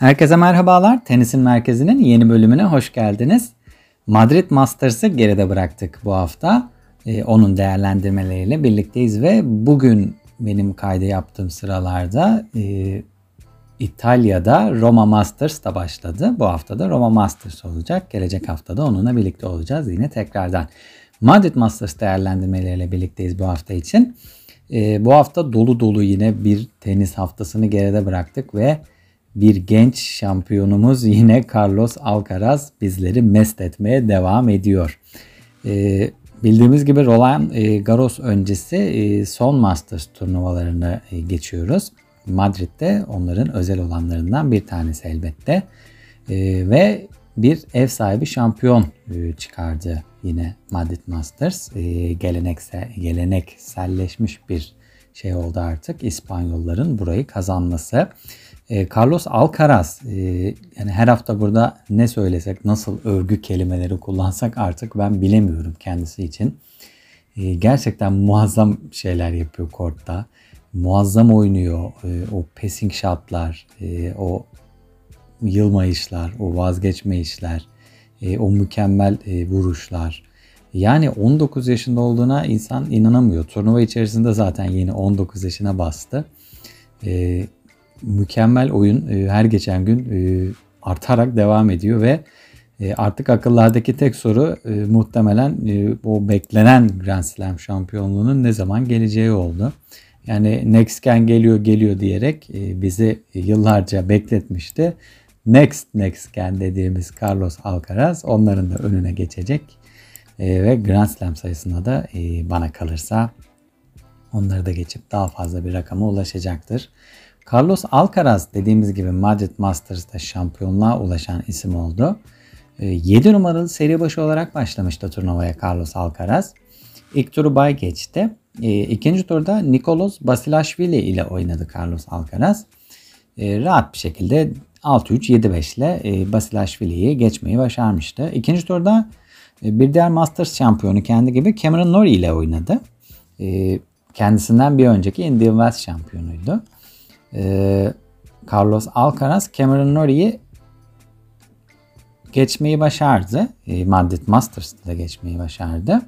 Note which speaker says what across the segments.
Speaker 1: Herkese merhabalar. Tenisin Merkezi'nin yeni bölümüne hoş geldiniz. Madrid Masters'ı geride bıraktık bu hafta. Ee, onun değerlendirmeleriyle birlikteyiz ve bugün benim kaydı yaptığım sıralarda e, İtalya'da Roma Masters da başladı. Bu hafta da Roma Masters olacak. Gelecek haftada onunla birlikte olacağız yine tekrardan. Madrid Masters değerlendirmeleriyle birlikteyiz bu hafta için. E, bu hafta dolu dolu yine bir tenis haftasını geride bıraktık ve bir genç şampiyonumuz yine Carlos Alcaraz bizleri mest etmeye devam ediyor. E, bildiğimiz gibi Roland e, Garros öncesi e, son Masters turnuvalarını e, geçiyoruz. Madrid'de onların özel olanlarından bir tanesi elbette. E, ve bir ev sahibi şampiyon e, çıkardı yine Madrid Masters. E, geleneksel, gelenekselleşmiş bir şey oldu artık İspanyolların burayı kazanması. E, Carlos Alcaraz e, yani her hafta burada ne söylesek nasıl övgü kelimeleri kullansak artık ben bilemiyorum kendisi için. E, gerçekten muazzam şeyler yapıyor kortta. Muazzam oynuyor. O passing shotlar, o yılmayışlar, o vazgeçmeyişler, e, o mükemmel vuruşlar. Yani 19 yaşında olduğuna insan inanamıyor. Turnuva içerisinde zaten yeni 19 yaşına bastı. E, mükemmel oyun e, her geçen gün e, artarak devam ediyor ve e, artık akıllardaki tek soru muhtemelen e, o beklenen Grand Slam şampiyonluğunun ne zaman geleceği oldu. Yani next gen geliyor geliyor diyerek bizi yıllarca bekletmişti. Next next gen dediğimiz Carlos Alcaraz onların da önüne geçecek. Ve Grand Slam sayısında da bana kalırsa onları da geçip daha fazla bir rakama ulaşacaktır. Carlos Alcaraz dediğimiz gibi Madrid Masters'ta şampiyonluğa ulaşan isim oldu. 7 ee, numaralı seri başı olarak başlamıştı turnuvaya Carlos Alcaraz. İlk turu bay geçti. Ee, ikinci turda Nikolos Basilashvili ile oynadı Carlos Alcaraz. Ee, rahat bir şekilde 6-3-7-5 ile e, Basilashvili'yi geçmeyi başarmıştı. İkinci turda e, bir diğer Masters şampiyonu kendi gibi Cameron Norrie ile oynadı. Kendisinden bir önceki Indian Wells şampiyonuydu e, Carlos Alcaraz Cameron Norrie'yi geçmeyi başardı. E, Madrid Masters'ta geçmeyi başardı.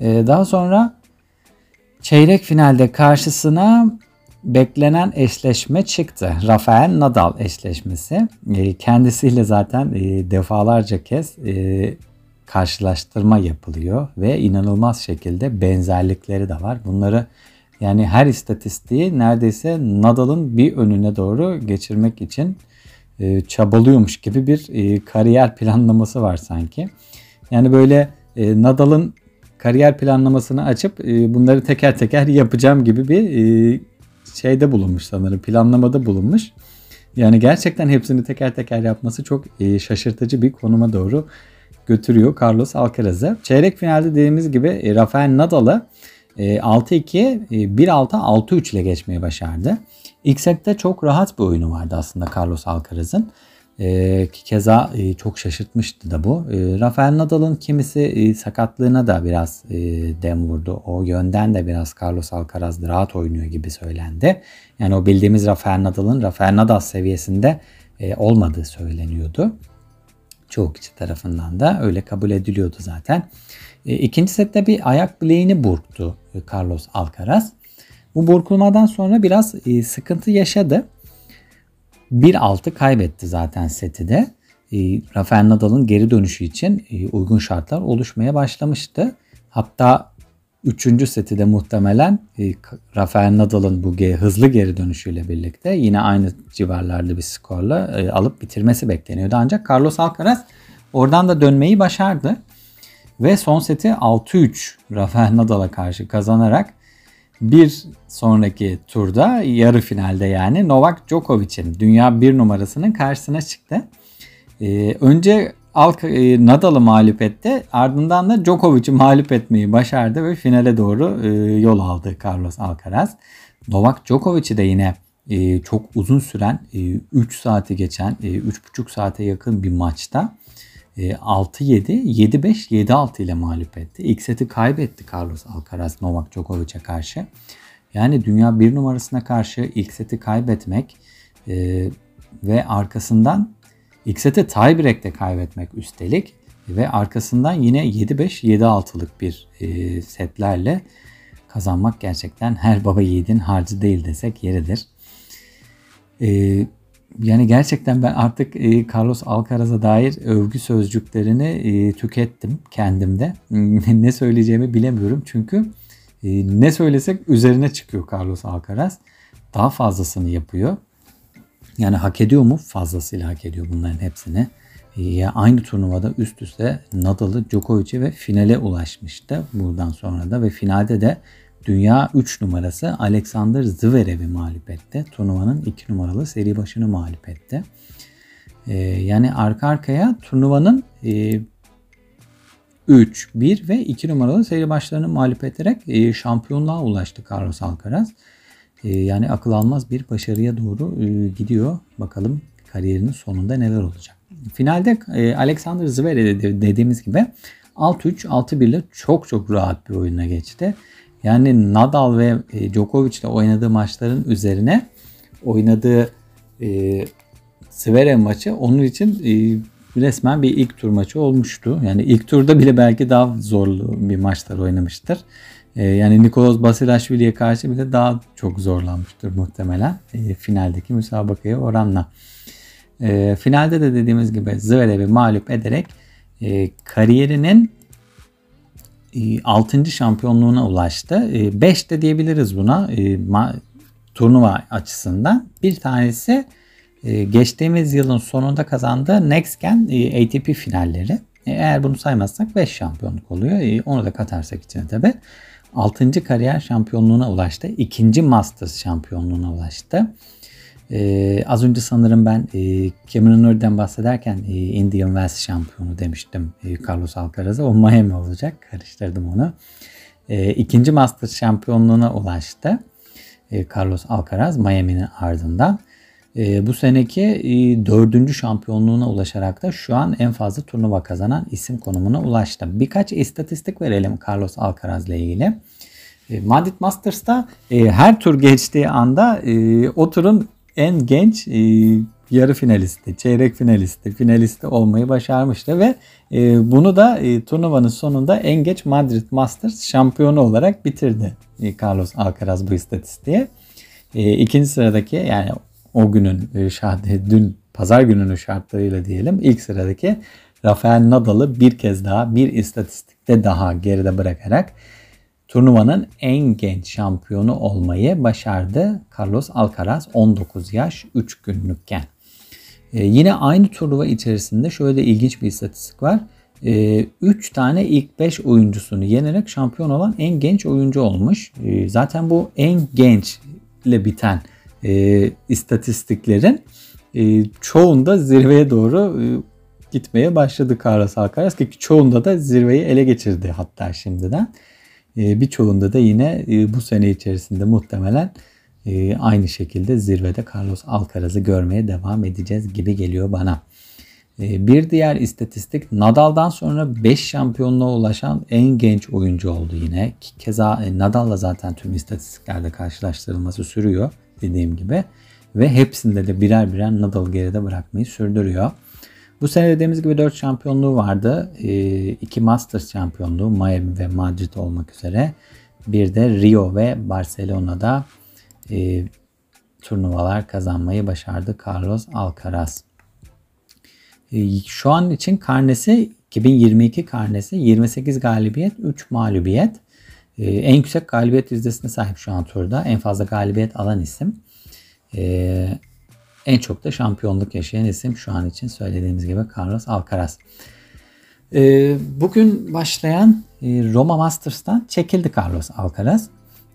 Speaker 1: E, daha sonra çeyrek finalde karşısına beklenen eşleşme çıktı. Rafael Nadal eşleşmesi. E, kendisiyle zaten e, defalarca kez e, karşılaştırma yapılıyor ve inanılmaz şekilde benzerlikleri de var. Bunları yani her istatistiği neredeyse Nadal'ın bir önüne doğru geçirmek için e, çabalıyormuş gibi bir e, kariyer planlaması var sanki. Yani böyle e, Nadal'ın kariyer planlamasını açıp bunları teker teker yapacağım gibi bir şeyde bulunmuş sanırım. Planlamada bulunmuş. Yani gerçekten hepsini teker teker yapması çok şaşırtıcı bir konuma doğru götürüyor Carlos Alcaraz'ı. Çeyrek finalde dediğimiz gibi Rafael Nadal'ı 6-2, 1-6, 6-3 ile geçmeyi başardı. İlk sette çok rahat bir oyunu vardı aslında Carlos Alcaraz'ın. E, keza e, çok şaşırtmıştı da bu. E, Rafael Nadal'ın kimisi e, sakatlığına da biraz e, dem vurdu. O yönden de biraz Carlos Alcaraz rahat oynuyor gibi söylendi. Yani o bildiğimiz Rafael Nadal'ın Rafael Nadal seviyesinde e, olmadığı söyleniyordu. Çoğu kişi tarafından da öyle kabul ediliyordu zaten. E, ikinci sette bir ayak bileğini burktu e, Carlos Alcaraz. Bu burkulmadan sonra biraz e, sıkıntı yaşadı. 1-6 kaybetti zaten seti de. Rafael Nadal'ın geri dönüşü için uygun şartlar oluşmaya başlamıştı. Hatta 3. seti de muhtemelen Rafael Nadal'ın bu hızlı geri dönüşüyle birlikte yine aynı civarlarda bir skorla alıp bitirmesi bekleniyordu. Ancak Carlos Alcaraz oradan da dönmeyi başardı. Ve son seti 6-3 Rafael Nadal'a karşı kazanarak bir sonraki turda yarı finalde yani Novak Djokovic'in dünya bir numarasının karşısına çıktı. Ee, önce e, Nadal'ı mağlup etti. Ardından da Djokovic'i mağlup etmeyi başardı ve finale doğru e, yol aldı Carlos Alcaraz. Novak Djokovic'i de yine e, çok uzun süren 3 saati geçen 3,5 saate yakın bir maçta 6-7, 7-5, 7-6 ile mağlup etti. İlk seti kaybetti Carlos Alcaraz Novak Djokovic'e karşı. Yani dünya bir numarasına karşı ilk seti kaybetmek e, ve arkasından ilk seti tiebreak'te kaybetmek üstelik ve arkasından yine 7-5 7-6'lık bir e, setlerle kazanmak gerçekten her baba yiğidin harcı değil desek yeridir. E, yani gerçekten ben artık e, Carlos Alcaraz'a dair övgü sözcüklerini e, tükettim kendimde. ne söyleyeceğimi bilemiyorum çünkü e, ne söylesek üzerine çıkıyor Carlos Alcaraz. Daha fazlasını yapıyor. Yani hak ediyor mu? Fazlasıyla hak ediyor bunların hepsini. E, aynı turnuvada üst üste Nadal'ı, Djokovic'i ve finale ulaşmıştı buradan sonra da ve finalde de dünya 3 numarası Alexander Zverev'i mağlup etti. Turnuvanın 2 numaralı seri başını mağlup etti. Ee, yani arka arkaya turnuvanın e, 3, 1 ve 2 numaralı seri başlarını mağlup ederek e, şampiyonluğa ulaştı Carlos Alcaraz. E, yani akıl almaz bir başarıya doğru e, gidiyor. Bakalım kariyerinin sonunda neler olacak. Finalde e, Alexander Zverev dediğimiz gibi 6-3, 6-1 ile çok çok rahat bir oyuna geçti. Yani Nadal ve e, Djokovic ile oynadığı maçların üzerine oynadığı e, Zverev maçı onun için e, resmen bir ilk tur maçı olmuştu. Yani ilk turda bile belki daha zorlu bir maçlar oynamıştır. E, yani Nikolas Basilashvili'ye karşı bile daha çok zorlanmıştır muhtemelen e, finaldeki müsabakaya oranla. E, finalde de dediğimiz gibi Zverev'i mağlup ederek e, kariyerinin 6. şampiyonluğuna ulaştı. 5 e, de diyebiliriz buna e, turnuva açısından. Bir tanesi e, geçtiğimiz yılın sonunda kazandığı Next Gen ATP finalleri. Eğer bunu saymazsak 5 şampiyonluk oluyor. Onu da katarsak içine tabi. 6. kariyer şampiyonluğuna ulaştı. 2. Masters şampiyonluğuna ulaştı. Ee, az önce sanırım ben e, Cameron Norrie'den bahsederken e, Indian Wells şampiyonu demiştim e, Carlos Alcaraz'a. O Miami olacak. Karıştırdım onu. E, ikinci Masters şampiyonluğuna ulaştı. E, Carlos Alcaraz Miami'nin ardından. E, bu seneki e, dördüncü şampiyonluğuna ulaşarak da şu an en fazla turnuva kazanan isim konumuna ulaştı. Birkaç istatistik verelim Carlos Alcaraz ile ilgili. E, Madrid Masters'ta e, her tur geçtiği anda e, o turun en genç e, yarı finalisti, çeyrek finalisti, finalisti olmayı başarmıştı ve e, bunu da e, turnuvanın sonunda en geç Madrid Masters şampiyonu olarak bitirdi e, Carlos Alcaraz bu istatistiğe. E, ikinci sıradaki yani o günün e, şart, dün pazar gününün şartlarıyla diyelim ilk sıradaki Rafael Nadal'ı bir kez daha bir istatistikte daha geride bırakarak turnuvanın en genç şampiyonu olmayı başardı Carlos Alcaraz 19 yaş 3 günlükken. Ee, yine aynı turnuva içerisinde şöyle ilginç bir istatistik var. 3 ee, tane ilk 5 oyuncusunu yenerek şampiyon olan en genç oyuncu olmuş. Ee, zaten bu en genç ile biten e, istatistiklerin e, çoğunda zirveye doğru e, gitmeye başladı Carlos Alcaraz ki çoğunda da zirveyi ele geçirdi hatta şimdiden. E, birçoğunda da yine e, bu sene içerisinde muhtemelen e, aynı şekilde zirvede Carlos Alcaraz'ı görmeye devam edeceğiz gibi geliyor bana. Bir diğer istatistik Nadal'dan sonra 5 şampiyonluğa ulaşan en genç oyuncu oldu yine. Keza Nadal'la zaten tüm istatistiklerde karşılaştırılması sürüyor dediğim gibi. Ve hepsinde de birer birer Nadal geride bırakmayı sürdürüyor. Bu sene dediğimiz gibi 4 şampiyonluğu vardı. 2 ee, Masters şampiyonluğu Miami ve Madrid olmak üzere. Bir de Rio ve Barcelona'da e, turnuvalar kazanmayı başardı Carlos Alcaraz. E, şu an için karnesi 2022 karnesi 28 galibiyet 3 mağlubiyet. E, en yüksek galibiyet yüzdesine sahip şu an turda. En fazla galibiyet alan isim. E, en çok da şampiyonluk yaşayan isim şu an için söylediğimiz gibi Carlos Alcaraz. E, bugün başlayan e, Roma Masters'tan çekildi Carlos Alcaraz.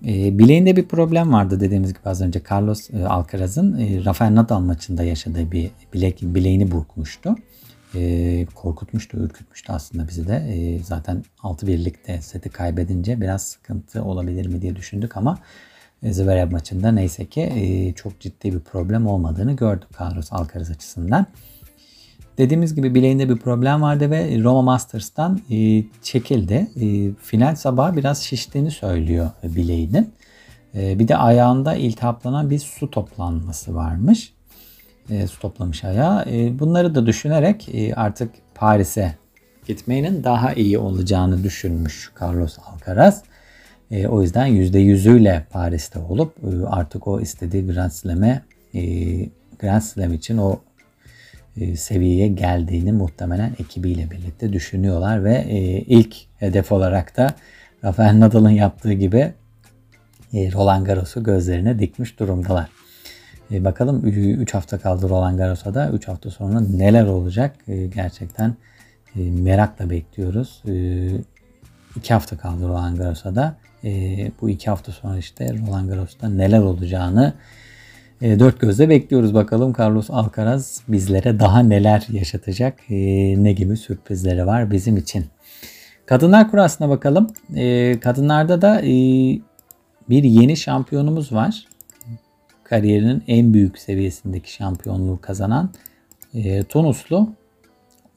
Speaker 1: E, bileğinde bir problem vardı dediğimiz gibi az önce Carlos e, Alcaraz'ın e, Rafael Nadal maçında yaşadığı bir bilek bileğini burkmuştu. E, korkutmuştu, ürkütmüştü aslında bizi de. E, zaten 6 birlikte seti kaybedince biraz sıkıntı olabilir mi diye düşündük ama Zverev maçında neyse ki e, çok ciddi bir problem olmadığını gördük Carlos Alcaraz açısından. Dediğimiz gibi bileğinde bir problem vardı ve Roma Masters'tan e, çekildi. E, final sabahı biraz şiştiğini söylüyor bileğinin. Bir de ayağında iltihaplanan bir su toplanması varmış. stoplamış ayağa. E, bunları da düşünerek artık Paris'e gitmenin daha iyi olacağını düşünmüş Carlos Alcaraz. E, o yüzden %100'üyle Paris'te olup e, artık o istediği Grand Slam'e e, Grand Slam için o e, seviyeye geldiğini muhtemelen ekibiyle birlikte düşünüyorlar ve e, ilk hedef olarak da Rafael Nadal'ın yaptığı gibi e, Roland Garros'u gözlerine dikmiş durumdalar. E, bakalım 3 hafta kaldı Roland Garros'a da 3 hafta sonra neler olacak e, gerçekten e, merakla bekliyoruz. 2 e, hafta kaldı Roland Garros'a da e, bu 2 hafta sonra işte Roland Garros'ta neler olacağını e, dört gözle bekliyoruz bakalım Carlos Alcaraz bizlere daha neler yaşatacak, e, ne gibi sürprizleri var bizim için. Kadınlar kurasına bakalım. E, kadınlarda da e, bir yeni şampiyonumuz var. Kariyerinin en büyük seviyesindeki şampiyonluğu kazanan e, Tunuslu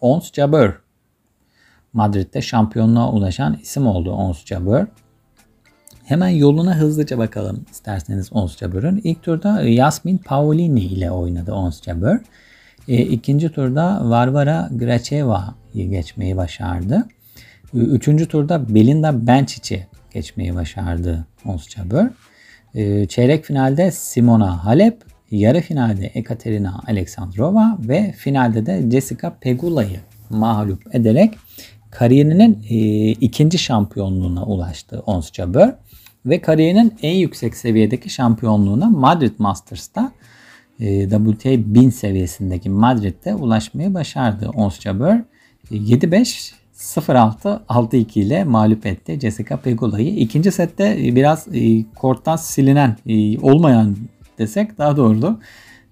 Speaker 1: Ons Jabeur. Madrid'de şampiyonluğa ulaşan isim oldu Ons Jabeur. Hemen yoluna hızlıca bakalım isterseniz Ons Jabeur'ün. İlk turda Yasmin Paolini ile oynadı Ons Jabeur. E, ikinci turda Varvara Gracheva'yı geçmeyi başardı. E, üçüncü turda Belinda Bencic'i geçmeyi başardı Ons Jabeur. E, çeyrek finalde Simona Halep, yarı finalde Ekaterina Alexandrova ve finalde de Jessica Pegula'yı mağlup ederek kariyerinin e, ikinci şampiyonluğuna ulaştı Ons Jabeur ve kariyerinin en yüksek seviyedeki şampiyonluğuna Madrid Masters'ta e, WTA 1000 seviyesindeki Madrid'de ulaşmayı başardı Ons Jabeur. 7-5 0-6 6-2 ile mağlup etti Jessica Pegula'yı. İkinci sette e, biraz e, korttan silinen e, olmayan desek daha doğru.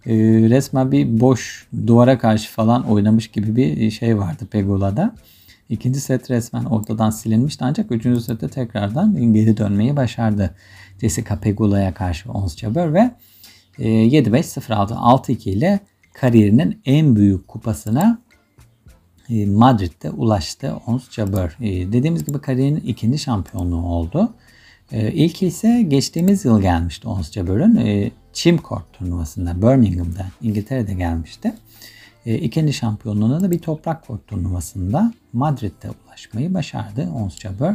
Speaker 1: E, resmen bir boş duvara karşı falan oynamış gibi bir şey vardı Pegula'da. İkinci set resmen ortadan silinmişti ancak üçüncü sette tekrardan geri dönmeyi başardı. Jessica Pegula'ya karşı Ons Jabeur ve 7-5-0-6-6-2 e, ile kariyerinin en büyük kupasına e, Madrid'de ulaştı Ons Jabeur. E, dediğimiz gibi kariyerinin ikinci şampiyonluğu oldu. İlk ise geçtiğimiz yıl gelmişti Ons Jabeur'ün Çim Court turnuvasında Birmingham'da İngiltere'de gelmişti. E, ikinci şampiyonluğuna da bir toprak kort turnuvasında Madrid'de ulaşmayı başardı Ons Jabeur.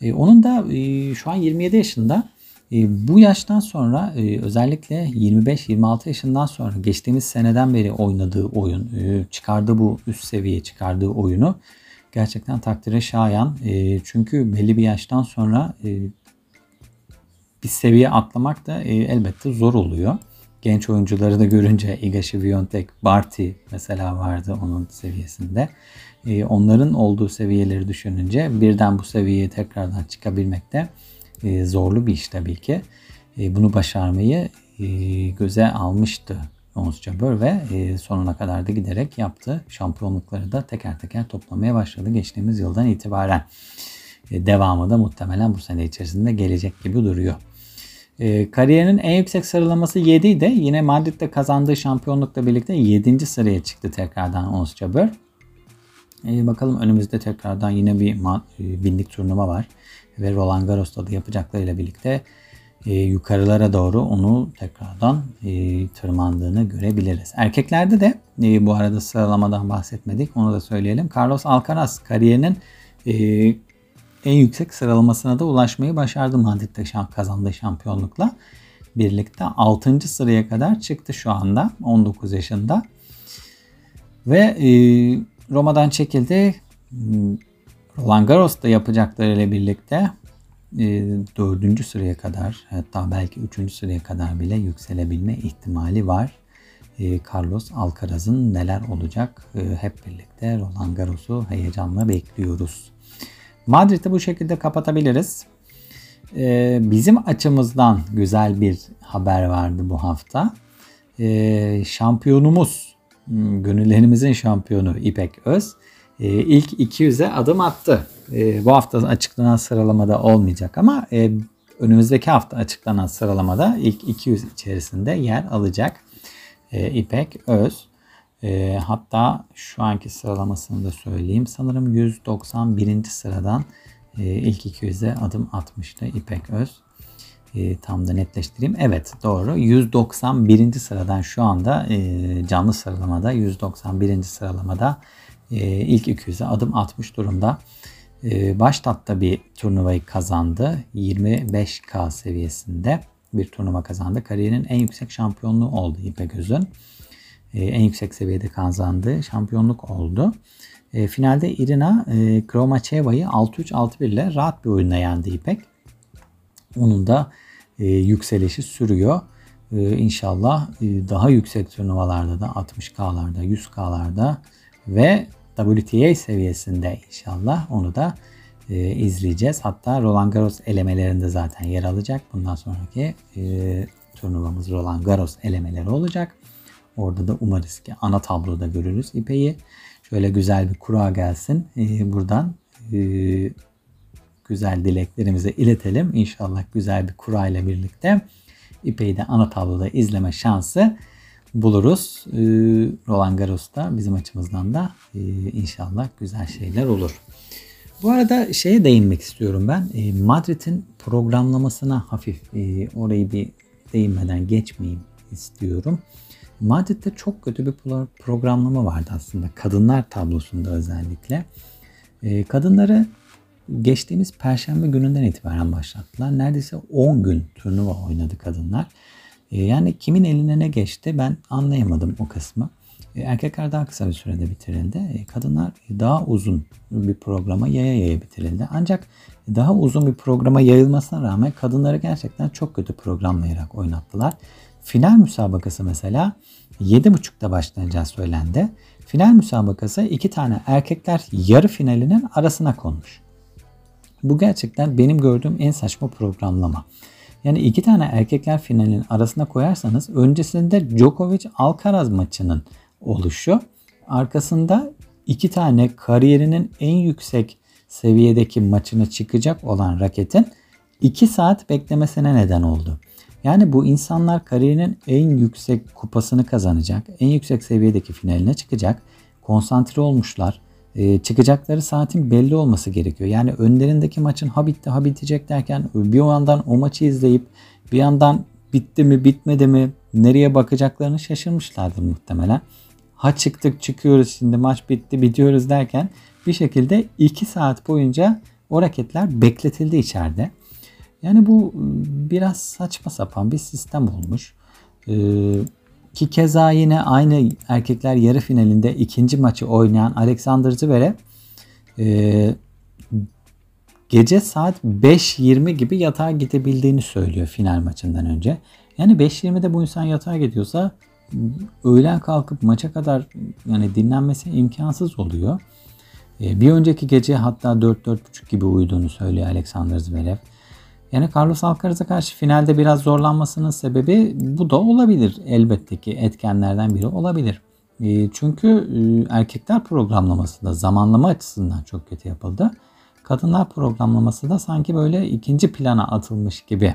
Speaker 1: E, onun da e, şu an 27 yaşında. E, bu yaştan sonra özellikle 25-26 yaşından sonra geçtiğimiz seneden beri oynadığı oyun, e, çıkardığı bu üst seviye çıkardığı oyunu gerçekten takdire şayan. Çünkü belli bir yaştan sonra bir seviye atlamak da elbette zor oluyor genç oyuncuları da görünce Iga Świątek, Barty mesela vardı onun seviyesinde. E, onların olduğu seviyeleri düşününce birden bu seviyeye tekrardan çıkabilmek de e, zorlu bir iş tabii ki. E, bunu başarmayı e, göze almıştı Ons Jabeur ve sonuna kadar da giderek yaptı. Şampiyonlukları da teker teker toplamaya başladı geçtiğimiz yıldan itibaren. Devamı da muhtemelen bu sene içerisinde gelecek gibi duruyor. E, kariyerinin en yüksek sıralaması 7 idi. Yine Madrid'de kazandığı şampiyonlukla birlikte 7. sıraya çıktı tekrardan Ons Jabeur. E, bakalım önümüzde tekrardan yine bir e, binlik turnuva var. Ve Roland Garros'ta da yapacaklarıyla birlikte e, yukarılara doğru onu tekrardan e, tırmandığını görebiliriz. Erkeklerde de e, bu arada sıralamadan bahsetmedik. Onu da söyleyelim. Carlos Alcaraz kariyerinin e, en yüksek sıralamasına da ulaşmayı başardı Madrid'de kazandığı şampiyonlukla. Birlikte 6. sıraya kadar çıktı şu anda 19 yaşında. Ve e, Roma'dan çekildi. Roland Garros'ta yapacaklarıyla birlikte e, 4. sıraya kadar hatta belki 3. sıraya kadar bile yükselebilme ihtimali var. E, Carlos Alcaraz'ın neler olacak e, hep birlikte Roland Garros'u heyecanla bekliyoruz. Madrid'i bu şekilde kapatabiliriz. Ee, bizim açımızdan güzel bir haber vardı bu hafta. Ee, şampiyonumuz, hmm, gönüllerimizin şampiyonu İpek Öz e, ilk 200'e adım attı. E, bu hafta açıklanan sıralamada olmayacak ama e, önümüzdeki hafta açıklanan sıralamada ilk 200 içerisinde yer alacak e, İpek Öz. E, hatta şu anki sıralamasını da söyleyeyim. Sanırım 191. sıradan e, ilk 200'e adım atmıştı İpek Öz. E, tam da netleştireyim. Evet doğru. 191. sıradan şu anda e, canlı sıralamada 191. sıralamada e, ilk 200'e adım atmış durumda. E, Baştat'ta bir turnuvayı kazandı. 25K seviyesinde bir turnuva kazandı. Kariyerinin en yüksek şampiyonluğu oldu İpek Öz'ün. E, en yüksek seviyede kazandığı şampiyonluk oldu. E, finalde Irina e, Kromacheva'yı 6-3-6-1 ile rahat bir oyunla yendi İpek. Onun da e, yükselişi sürüyor. E, inşallah e, daha yüksek turnuvalarda da 60K'larda, 100K'larda ve WTA seviyesinde inşallah onu da e, izleyeceğiz. Hatta Roland Garros elemelerinde zaten yer alacak. Bundan sonraki e, turnuvamız Roland Garros elemeleri olacak. Orada da umarız ki ana tabloda görürüz İpe'yi. Şöyle güzel bir kura gelsin. E, buradan e, güzel dileklerimizi iletelim. İnşallah güzel bir kura ile birlikte İpe'yi de ana tabloda izleme şansı buluruz. E, Roland Garros'ta bizim açımızdan da e, inşallah güzel şeyler olur. Bu arada şeye değinmek istiyorum ben. E, Madrid'in programlamasına hafif e, orayı bir değinmeden geçmeyeyim istiyorum. Madrid'de çok kötü bir programlama vardı aslında. Kadınlar tablosunda özellikle. E, kadınları geçtiğimiz perşembe gününden itibaren başlattılar. Neredeyse 10 gün turnuva oynadı kadınlar. E, yani kimin eline ne geçti ben anlayamadım o kısmı. E, erkekler daha kısa bir sürede bitirildi. Kadınlar daha uzun bir programa yaya yaya bitirildi. Ancak daha uzun bir programa yayılmasına rağmen kadınları gerçekten çok kötü programlayarak oynattılar. Final müsabakası mesela 7.30'da başlanacağı söylendi. Final müsabakası iki tane erkekler yarı finalinin arasına konmuş. Bu gerçekten benim gördüğüm en saçma programlama. Yani iki tane erkekler finalinin arasına koyarsanız öncesinde Djokovic Alcaraz maçının oluşu, arkasında iki tane kariyerinin en yüksek seviyedeki maçına çıkacak olan raketin 2 saat beklemesine neden oldu. Yani bu insanlar kariyerinin en yüksek kupasını kazanacak, en yüksek seviyedeki finaline çıkacak, konsantre olmuşlar. E, çıkacakları saatin belli olması gerekiyor. Yani önlerindeki maçın ha bitti ha bitecek derken bir yandan o maçı izleyip bir yandan bitti mi bitmedi mi nereye bakacaklarını şaşırmışlardır muhtemelen. Ha çıktık çıkıyoruz şimdi maç bitti bitiyoruz derken bir şekilde 2 saat boyunca o raketler bekletildi içeride. Yani bu ıı, biraz saçma sapan bir sistem olmuş. Ee, ki keza yine aynı erkekler yarı finalinde ikinci maçı oynayan Alexander Zverev e, gece saat 5.20 gibi yatağa gidebildiğini söylüyor final maçından önce. Yani 5.20'de bu insan yatağa gidiyorsa öğlen kalkıp maça kadar yani dinlenmesi imkansız oluyor. Bir önceki gece hatta 4-4.30 gibi uyuduğunu söylüyor Alexander Zverev. Yani Carlos Alcaraz'a karşı finalde biraz zorlanmasının sebebi bu da olabilir. Elbette ki etkenlerden biri olabilir. E, çünkü e, erkekler programlaması da zamanlama açısından çok kötü yapıldı. Kadınlar programlaması da sanki böyle ikinci plana atılmış gibi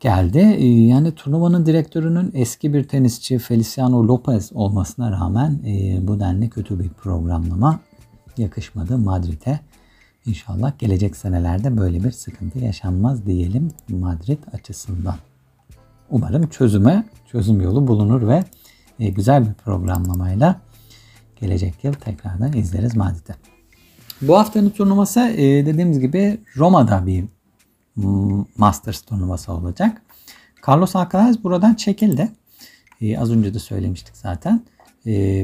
Speaker 1: geldi. E, yani turnuvanın direktörünün eski bir tenisçi Feliciano Lopez olmasına rağmen bu denli kötü bir programlama yakışmadı Madrid'e. İnşallah gelecek senelerde böyle bir sıkıntı yaşanmaz diyelim Madrid açısından. Umarım çözüme, çözüm yolu bulunur ve e, güzel bir programlamayla gelecek yıl tekrardan izleriz Madrid'de. Bu haftanın turnuvası e, dediğimiz gibi Roma'da bir Masters turnuvası olacak. Carlos Alcaraz buradan çekildi. E, az önce de söylemiştik zaten.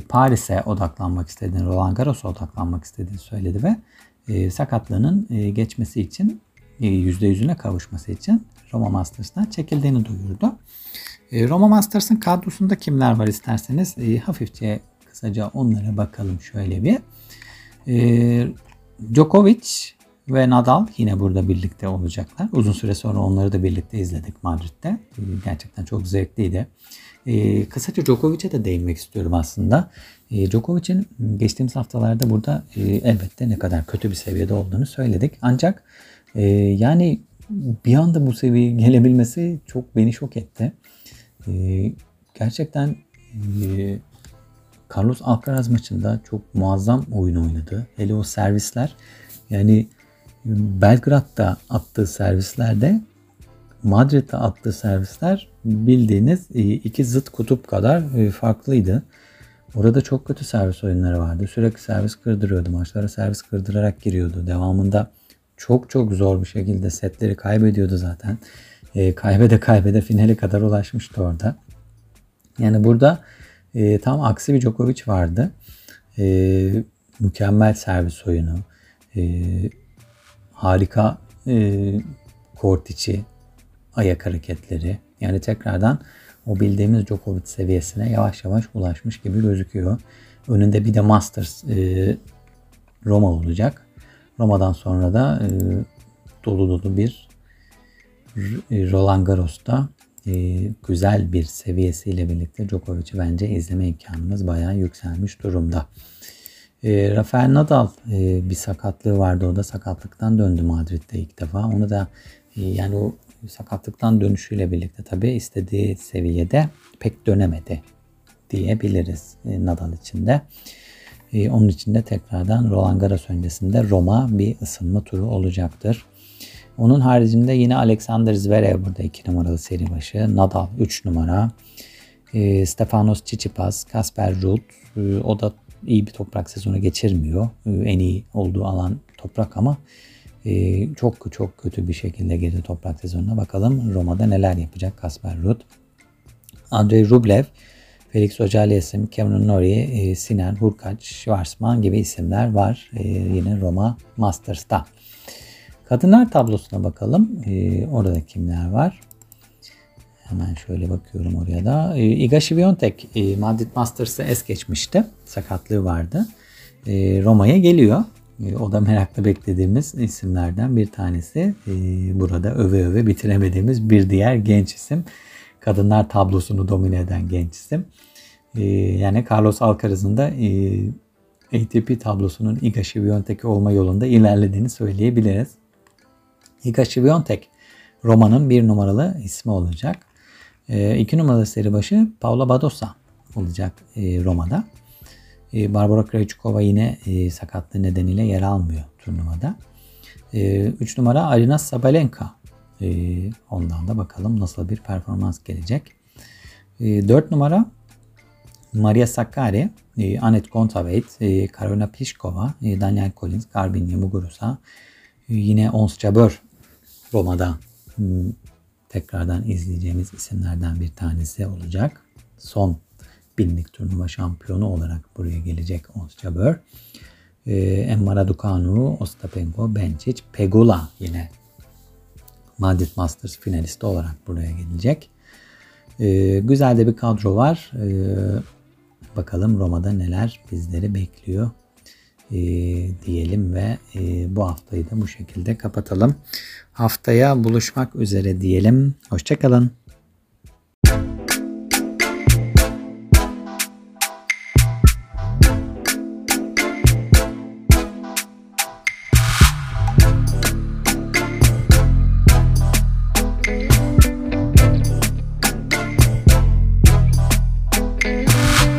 Speaker 1: Paris'e odaklanmak istediğini, Roland Garros'a odaklanmak istediğini söyledi ve e, sakatlığının e, geçmesi için e, %100'üne kavuşması için Roma Masters'tan çekildiğini duyurdu. E, Roma Masters'ın kadrosunda kimler var isterseniz e, hafifçe kısaca onlara bakalım şöyle bir. E, Djokovic ve Nadal yine burada birlikte olacaklar. Uzun süre sonra onları da birlikte izledik Madrid'de. Gerçekten çok zevkliydi. E, kısaca Djokovic'e de değinmek istiyorum aslında. E, Djokovic'in geçtiğimiz haftalarda burada e, elbette ne kadar kötü bir seviyede olduğunu söyledik. Ancak e, yani bir anda bu seviyeye gelebilmesi çok beni şok etti. E, gerçekten e, Carlos Alcaraz maçında çok muazzam oyun oynadı. Hele o servisler yani Belgrad'da attığı servislerde Madrid'de attığı servisler bildiğiniz e, iki zıt kutup kadar e, farklıydı. Orada çok kötü servis oyunları vardı. Sürekli servis kırdırıyordu. Maçlara servis kırdırarak giriyordu. Devamında çok çok zor bir şekilde setleri kaybediyordu zaten. E, kaybede kaybede finale kadar ulaşmıştı orada. Yani burada e, tam aksi bir Djokovic vardı. E, mükemmel servis oyunu. E, harika e, kort içi ayak hareketleri. Yani tekrardan o bildiğimiz Djokovic seviyesine yavaş yavaş ulaşmış gibi gözüküyor. Önünde bir de Masters e, Roma olacak. Roma'dan sonra da e, dolu dolu bir e, Roland Garros'ta e, güzel bir seviyesiyle birlikte Djokovic'i bence izleme imkanımız bayağı yükselmiş durumda. E, Rafael Nadal e, bir sakatlığı vardı. O da sakatlıktan döndü Madrid'de ilk defa. Onu da e, yani o sakatlıktan dönüşüyle birlikte tabii istediği seviyede pek dönemedi diyebiliriz e, Nadal için de. E, onun için de tekrardan Roland Garros öncesinde Roma bir ısınma turu olacaktır. Onun haricinde yine Alexander Zverev burada 2 numaralı seri başı. Nadal 3 numara. E, Stefanos Tsitsipas, Kasper Ruud. E, o da iyi bir toprak sezonu geçirmiyor. E, en iyi olduğu alan toprak ama e, çok çok kötü bir şekilde girdi toprak sezonuna. Bakalım Roma'da neler yapacak Kasper Ruud. Andrei Rublev, Felix Auger-Aliassime, Cameron Norrie, e, Siner, Hurkacz, Schwarzman gibi isimler var e, yine Roma Masters'ta. Kadınlar tablosuna bakalım. E, orada kimler var? Hemen şöyle bakıyorum oraya da. E, Iga Świątek e, Madrid Masters'ı es geçmişti. Sakatlığı vardı. Roma'ya geliyor. E, o da merakla beklediğimiz isimlerden bir tanesi. E, burada öve öve bitiremediğimiz bir diğer genç isim. Kadınlar tablosunu domine eden genç isim. E, yani Carlos Alcaraz'ın da e, ATP tablosunun Iga Świątek'i olma yolunda ilerlediğini söyleyebiliriz. Iga Świątek Roma'nın bir numaralı ismi olacak. E, iki numaralı seri başı Paula Badosa olacak e, Roma'da. E, Barbara Krejcikova yine e, sakatlığı nedeniyle yer almıyor turnuvada. 3 e, numara Arina Sabalenka. Ondan da bakalım nasıl bir performans gelecek. E, 4 numara Maria Sakkari, Anet Kontaveit, Karolina Pliskova, e, Daniel Collins, Garbine Muguruza, e, yine Ons Jabeur Roma'da hmm, tekrardan izleyeceğimiz isimlerden bir tanesi olacak. Son binlik turnuva şampiyonu olarak buraya gelecek Ons Jabeur. Ee, Emma Raducanu, Ostapenko, Bencic, Pegula yine Madrid Masters finalisti olarak buraya gelecek. Ee, güzel de bir kadro var. Ee, bakalım Roma'da neler bizleri bekliyor e, diyelim ve e, bu haftayı da bu şekilde kapatalım. Haftaya buluşmak üzere diyelim. Hoşçakalın.